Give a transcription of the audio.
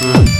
Mm-hmm.